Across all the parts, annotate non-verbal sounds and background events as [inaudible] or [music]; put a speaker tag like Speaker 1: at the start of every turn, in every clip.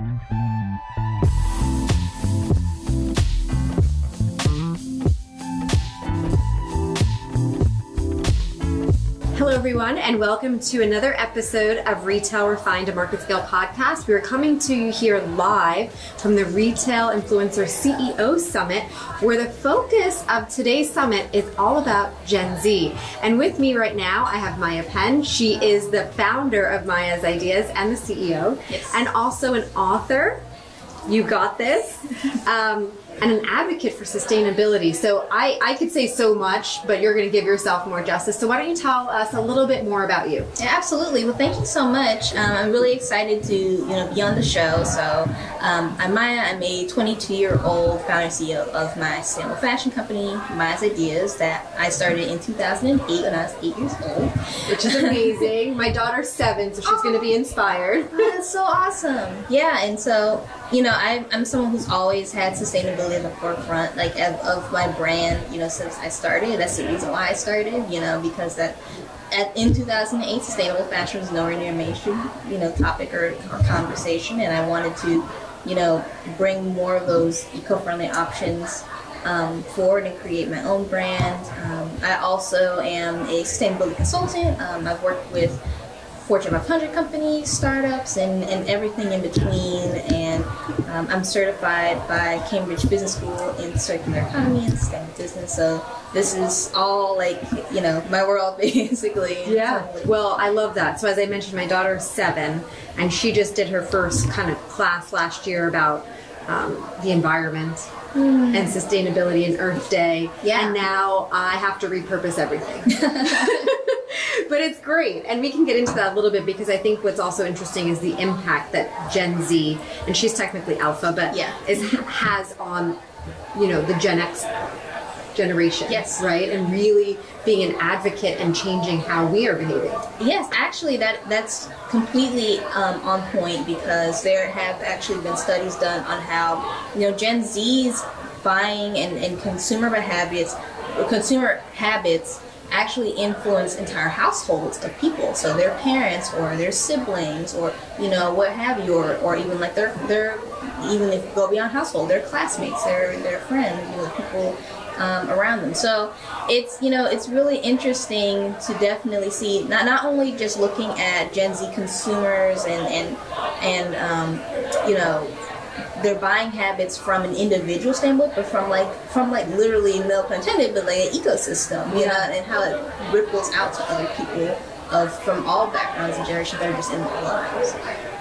Speaker 1: Hello, everyone, and welcome to another episode of Retail Refined to Market Scale podcast. We are coming to you here live from the Retail Influencer CEO Summit, where the focus of today's summit is all about Gen Z. And with me right now, I have Maya Penn. She is the founder of Maya's Ideas and the CEO,
Speaker 2: Yes.
Speaker 1: and also an author. You got this. [laughs] Um, and an advocate for sustainability. So I, I could say so much, but you're going to give yourself more justice. So why don't you tell us a little bit more about you?
Speaker 2: Yeah, absolutely. Well, thank you so much. Um, I'm really excited to you know be on the show. So um, I'm Maya. I'm a 22 year old founder and CEO of my sustainable fashion company, Maya's Ideas, that I started in 2008 when I was eight years old.
Speaker 1: which is amazing. [laughs] My daughter's seven, so she's going to be inspired.
Speaker 2: Oh, that's so awesome. Yeah, and so you know, I, I'm someone who's always had sustainability at the forefront, like of, of my brand. You know, since I started. That's the reason why I started. You know, because that. At, in 2008, sustainable fashion was nowhere near mainstream, you know, topic or, or conversation, and I wanted to, you know, bring more of those eco-friendly options um, forward and create my own brand. Um, I also am a sustainability consultant. Um, I've worked with Fortune 500 companies, startups, and, and everything in between. And um, I'm certified by Cambridge Business School in circular economy and sustainable business. So this is all like, you know, my world [laughs] basically. Yeah.
Speaker 1: Well, I love that. So as I mentioned, my daughter's seven, and she just did her first kind of class last year about um, the environment. And sustainability and Earth Day.
Speaker 2: Yeah.
Speaker 1: And now I have to repurpose everything. [laughs] but it's great. And we can get into that a little bit because I think what's also interesting is the impact that Gen Z, and she's technically alpha, but
Speaker 2: Yeah.
Speaker 1: is has on, you know, the Gen X generation.
Speaker 2: Yes.
Speaker 1: Right? And really being an advocate and changing how we are behaving.
Speaker 2: Yes, actually, that that's completely um, on point because there have actually been studies done on how you know Gen Z's buying and, and consumer habits, consumer habits actually influence entire households of people. So their parents or their siblings or you know what have you, or, or even like their their even if you go beyond household, their classmates, their their friends, you know, people um, around them. So it's you know it's really interesting to definitely see not not only just looking at Gen Z consumers and and and um, you know their buying habits from an individual standpoint, but from like from like literally no pun intended, but like an ecosystem, you know, and how it ripples out to other people of from all backgrounds and generations that are just in their lives.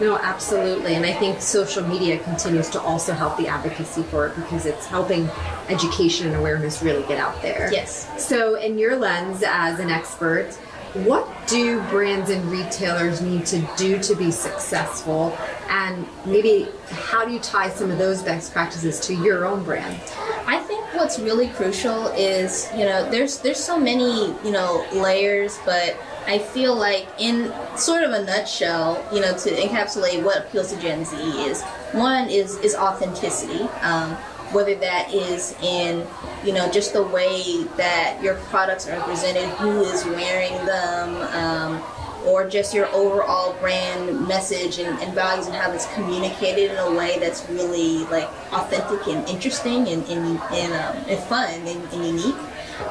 Speaker 1: No, absolutely. And I think social media continues to also help the advocacy for it because it's helping education and awareness really get out there.
Speaker 2: Yes.
Speaker 1: So, in your lens as an expert, what do brands and retailers need to do to be successful? And maybe how do you tie some of those best practices to your own brand?
Speaker 2: I think what's really crucial is you know there's there's so many you know layers, but I feel like in sort of a nutshell, you know, to encapsulate what appeals to Gen Z is one is is authenticity. Um, whether that is in you know just the way that your products are presented, who is wearing them. Um, or just your overall brand message and, and values and how it's communicated in a way that's really like authentic and interesting and, and, and, um, and fun and, and unique.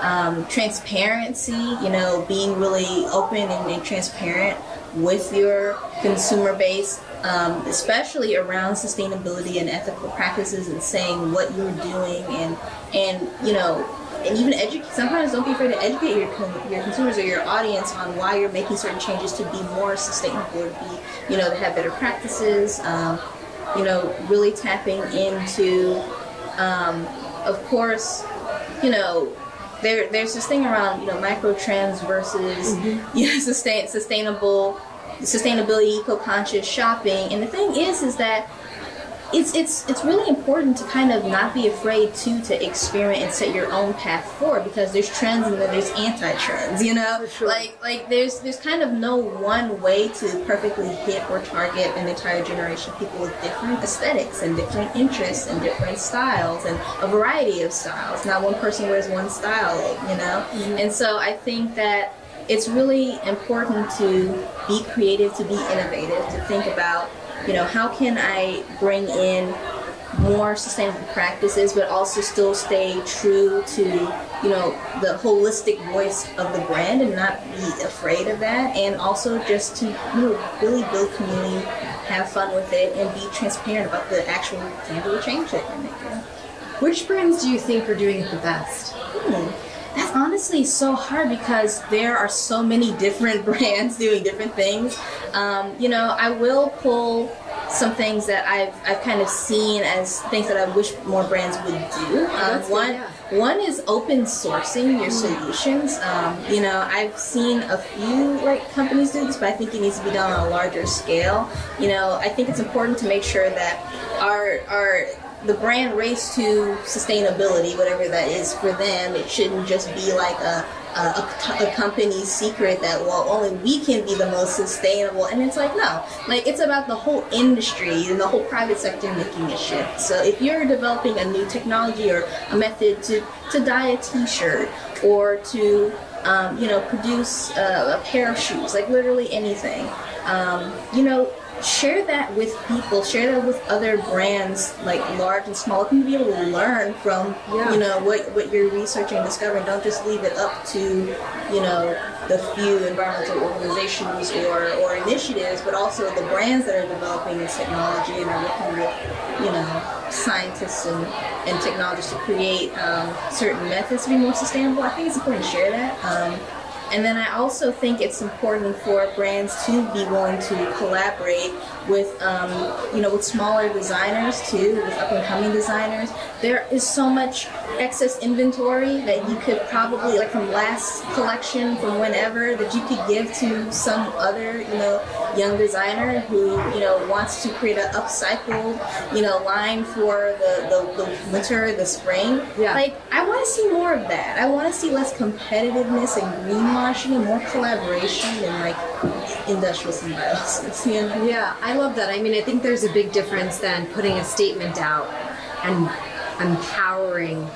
Speaker 2: Um, transparency, you know, being really open and transparent with your consumer base, um, especially around sustainability and ethical practices and saying what you're doing and, and you know, and even educate. Sometimes don't be afraid to educate your your consumers or your audience on why you're making certain changes to be more sustainable, or be you know to have better practices. Um, you know, really tapping into, um, of course, you know. There, there's this thing around you know micro trends versus [laughs] you know sustain, sustainable sustainability eco-conscious shopping. And the thing is is that it's it's it's really important to kind of not be afraid to to experiment and set your own path forward because there's trends and then there's anti-trends you know?
Speaker 1: Sure.
Speaker 2: like like there's there's kind of no one way to perfectly hit or target an entire generation of people with different aesthetics and different interests and different styles and a variety of styles. Not one person wears one style you know? Mm-hmm. And so i think that it's really important to be creative to be innovative to think about you know, how can I bring in more sustainable practices, but also still stay true to you know the holistic voice of the brand and not be afraid of that, and also just to you know really build community, have fun with it, and be transparent about the actual tangible change that you're making.
Speaker 1: Which brands do you think are doing it the best?
Speaker 2: Hmm. That's honestly so hard because there are so many different [laughs] brands doing different things. Um, you know, I will pull some things that I've I've kind of seen as things that I wish more brands would do. Um, one good, yeah. one is open sourcing your solutions. Um, you know, I've seen a few like companies do this, but I think it needs to be done on a larger scale. You know, I think it's important to make sure that our our the brand race to sustainability, whatever that is for them, it shouldn't just be like a a, a, company's secret that well only we can be the most sustainable. And it's like no like it's about the whole industry and the whole private sector making a shift. So if you're developing a new technology or a method to to dye a t-shirt or to um, you know produce a, a pair of shoes like literally anything um, you know share that with people, share that with other brands, like large and small, and be able to learn from, yeah. you know, what, what you're researching and discovering. Don't just leave it up to, you know, the few environmental organizations or, or initiatives, but also the brands that are developing this technology and are working with, you know, scientists and, and technologists to create um, certain methods to be more sustainable. I think it's important to share that. Um, and then I also think it's important for brands to be willing to collaborate with, um, you know, with smaller designers too, with up and coming designers. There is so much excess inventory that you could probably, like from last collection, from whenever, that you could give to some other, you know, young designer who, you know, wants to create an upcycled, you know, line for the, the, the winter, the spring. Yeah. Like, I want to see more of that. I want to see less competitiveness and greenwashing and more collaboration and like industrial symbiosis. [laughs] You know?
Speaker 1: Yeah, I love that. I mean, I think there's a big difference than putting a statement out and empowering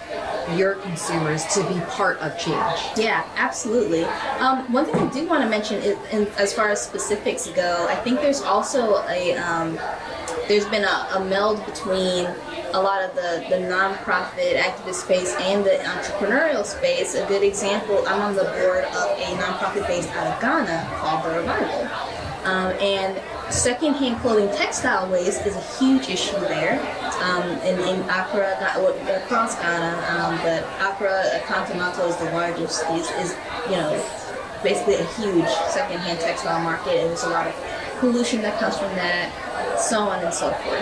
Speaker 1: your consumers to be part of change.
Speaker 2: Yeah, absolutely. Um, one thing I do want to mention, is, in, as far as specifics go, I think there's also a um, there's been a, a meld between a lot of the, the nonprofit activist space and the entrepreneurial space. A good example, I'm on the board of a nonprofit based out of Ghana called The Revival. Um, and secondhand clothing textile waste is a huge issue there. Um, in, in Accra, across Ghana, um, but Accra Kantamanto is the largest, is, is, you know, basically a huge secondhand textile market, and there's a lot of pollution that comes from that, so on and so forth.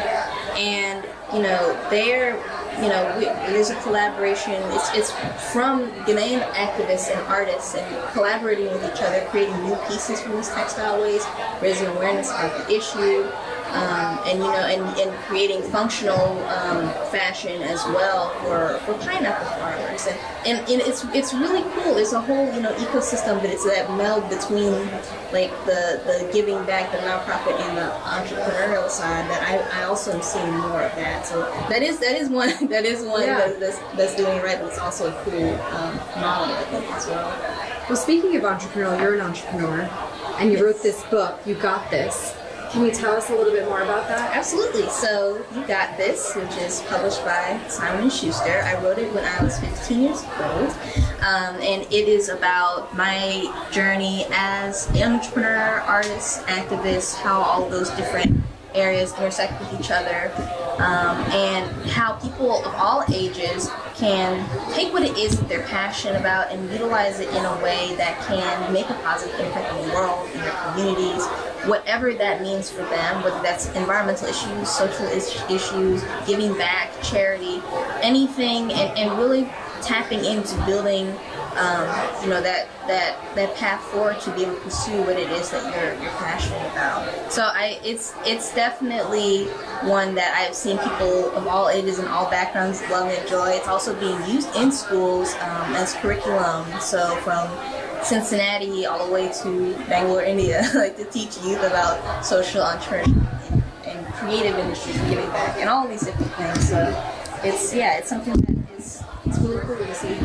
Speaker 2: And you know, they're, you know, we, there's a collaboration. It's, it's from Ghanaian activists and artists and collaborating with each other, creating new pieces from this textile waste, raising awareness about the issue, um, and you know, and, and creating functional um, fashion as well for, for pineapple farmers, and, and, and it's it's really cool. It's a whole you know ecosystem, but it's that meld between like the the giving back, the nonprofit, and the entrepreneurial side that I, I also am seeing more of that. So that is that is one [laughs] that is one yeah. that, that's that's doing right, it's also a cool um, model I think as well.
Speaker 1: Well, speaking of entrepreneurial, you're an entrepreneur, and you yes. wrote this book. You got this. Can you tell us a little bit more about that?
Speaker 2: Absolutely. So you got this, which is published by Simon & Schuster. I wrote it when I was 15 years old, um, and it is about my journey as an entrepreneur, artist, activist, how all those different areas intersect with each other, um, and how people of all ages can take what it is that they're passionate about and utilize it in a way that can make a positive impact on the world, in their communities, whatever that means for them, whether that's environmental issues, social issues, giving back, charity, anything, and, and really tapping into building, um, you know, that that that path forward to be able to pursue what it is that you're you're passionate about. So I, it's it's definitely one that I've seen people of all ages and all backgrounds love and enjoy. It's also being used in schools um, as curriculum. So from Cincinnati all the way to Bangalore, India, [laughs] like to teach youth about social entrepreneurship and, and creative industries and giving back and all these different things. So it's yeah, it's something that is it's really cool to see.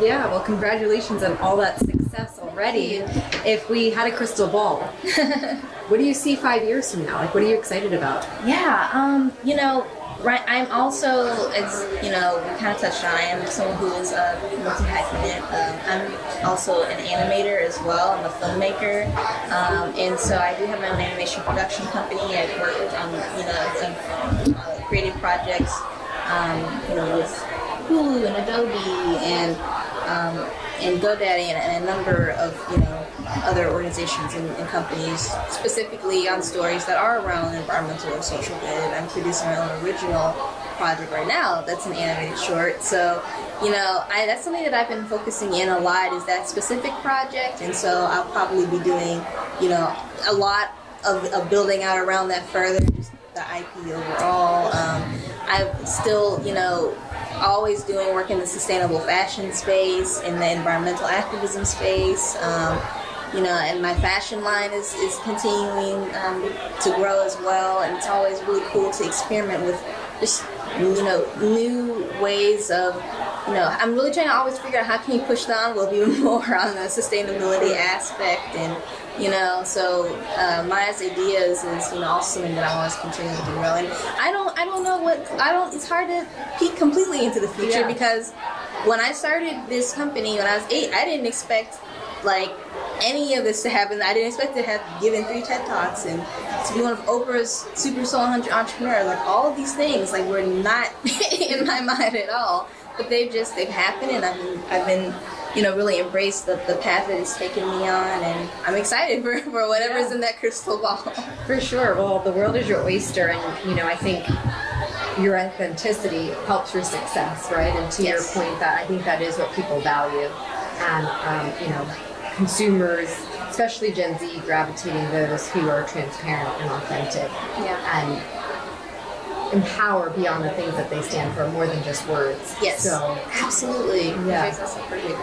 Speaker 1: Yeah, well, congratulations on all that success already. If we had a crystal ball, [laughs] what do you see five years from now? Like, what are you excited about?
Speaker 2: Yeah, um, you know, right. I'm also, it's you know, we kind of touched on. I am someone who is a multi hyphenate. Um, I'm also an animator as well. I'm a filmmaker, um, and so I do have my own animation production company. I've worked on you know some uh, creative projects, um, you know, with Hulu and Adobe and um, and GoDaddy and, and a number of you know other organizations and, and, companies specifically on stories that are around environmental or social good. I'm producing my own original project right now that's an animated short. So, you know, I, that's something that I've been focusing in a lot is that specific project. And so I'll probably be doing, you know, a lot of, of building out around that further, just the IP overall. Um, I'm still, you know, always doing work in the sustainable fashion space, in the environmental activism space. Um, you know, and my fashion line is, is continuing um, to grow as well. And it's always really cool to experiment with just, you know, new ways of, you know, I'm really trying to always figure out how can you push the envelope even [laughs] more on the sustainability aspect and, you know, so uh, Maya's ideas is, you know, also something that I always continue to grow. And I don't, I don't know what, I don't, it's hard to peek completely into the future yeah. because when I started this company when I was eight, I didn't expect like any of this to happen. I didn't expect to have given three TED Talks and to be one of Oprah's SuperSoul 100 entrepreneurs. Like all of these things, like were not [laughs] in my mind at all. But they've just they've happened, and I've been, I've been you know really embraced the, the path that it's taken me on, and I'm excited for, for whatever's yeah. in that crystal ball. [laughs]
Speaker 1: For sure. Well, the world is your oyster, and you know I think your authenticity helps your success, right? And to yes. your point, that I think that is what people value, and um, you know consumers, especially Gen Z, gravitating those who are transparent and authentic.
Speaker 2: Yeah.
Speaker 1: And empower beyond the things that they stand for more than just words.
Speaker 2: Yes. So
Speaker 1: absolutely. Yeah.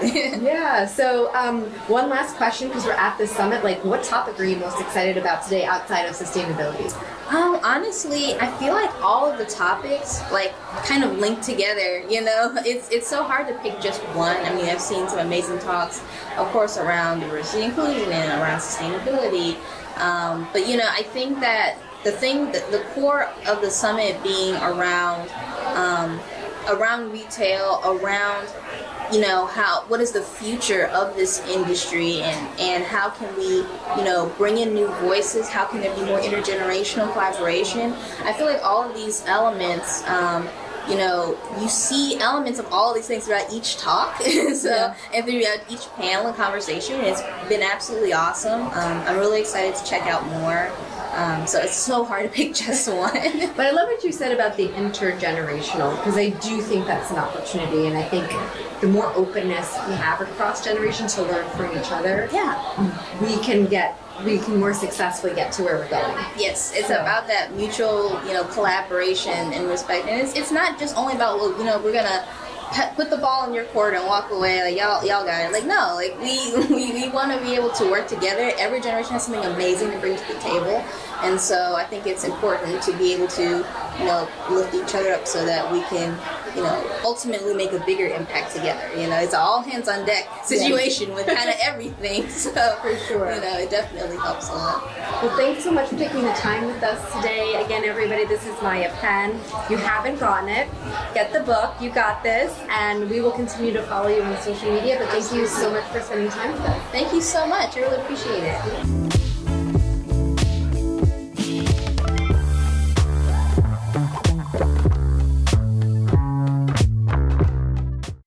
Speaker 1: [laughs] yeah. So um, one last question because we're at this summit. Like, what topic are you most excited about today outside of sustainability?
Speaker 2: Um, honestly, I feel like all of the topics like kind of link together. You know, [laughs] it's it's so hard to pick just one. I mean, I've seen some amazing talks, of course, around diversity, inclusion, and around sustainability. Um, but you know, I think that the thing, the, the core of the summit being around um, around retail, around you know how what is the future of this industry and and how can we you know bring in new voices how can there be more intergenerational collaboration i feel like all of these elements um, you know, you see elements of all of these things throughout each talk, [laughs] so yeah. and throughout each panel and conversation. It's been absolutely awesome. Um, I'm really excited to check out more. Um, so it's so hard to pick [laughs] just one. [laughs]
Speaker 1: but I love what you said about the intergenerational because I do think that's an opportunity, and I think the more openness we have across generations to learn from each other,
Speaker 2: yeah,
Speaker 1: we can get we can more successfully get to where we're going.
Speaker 2: Yes, it's so. about that mutual, you know, collaboration and respect, and it's it's not just only about well, you know, we're gonna put the ball in your court and walk away like y'all y'all got it. Like no like we [laughs] we, we want to be able to work together. Every generation has something amazing to bring to the table. And so I think it's important to be able to, you know, lift each other up so that we can, you know, ultimately make a bigger impact together. You know, it's an all hands on deck situation yeah. with kind of everything. [laughs] So
Speaker 1: for sure,
Speaker 2: you know, it definitely helps a lot.
Speaker 1: Well, thanks so much for taking the time with us today. Again, everybody, this is Maya Penn. You haven't gotten it, get the book. You got this, and we will continue to follow you on social media. But thank you so much for spending time with us.
Speaker 2: Thank you so much. I really appreciate it.